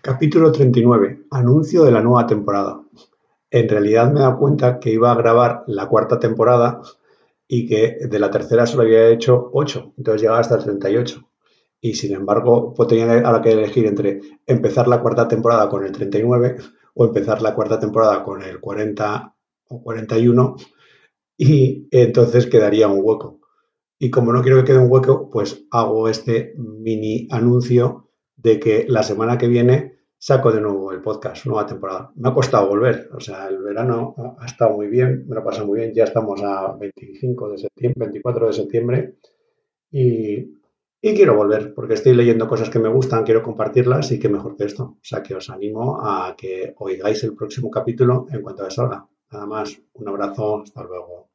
Capítulo 39. Anuncio de la nueva temporada. En realidad me he dado cuenta que iba a grabar la cuarta temporada y que de la tercera solo había hecho 8, entonces llegaba hasta el 38. Y sin embargo, pues tenía ahora que elegir entre empezar la cuarta temporada con el 39 o empezar la cuarta temporada con el 40 o 41 y entonces quedaría un hueco. Y como no quiero que quede un hueco, pues hago este mini anuncio de que la semana que viene saco de nuevo el podcast, nueva temporada. Me ha costado volver, o sea, el verano ha estado muy bien, me lo pasado muy bien, ya estamos a 25 de septiembre, 24 de septiembre y, y quiero volver porque estoy leyendo cosas que me gustan, quiero compartirlas y qué mejor que esto. O sea, que os animo a que oigáis el próximo capítulo en cuanto a eso. Nada más, un abrazo, hasta luego.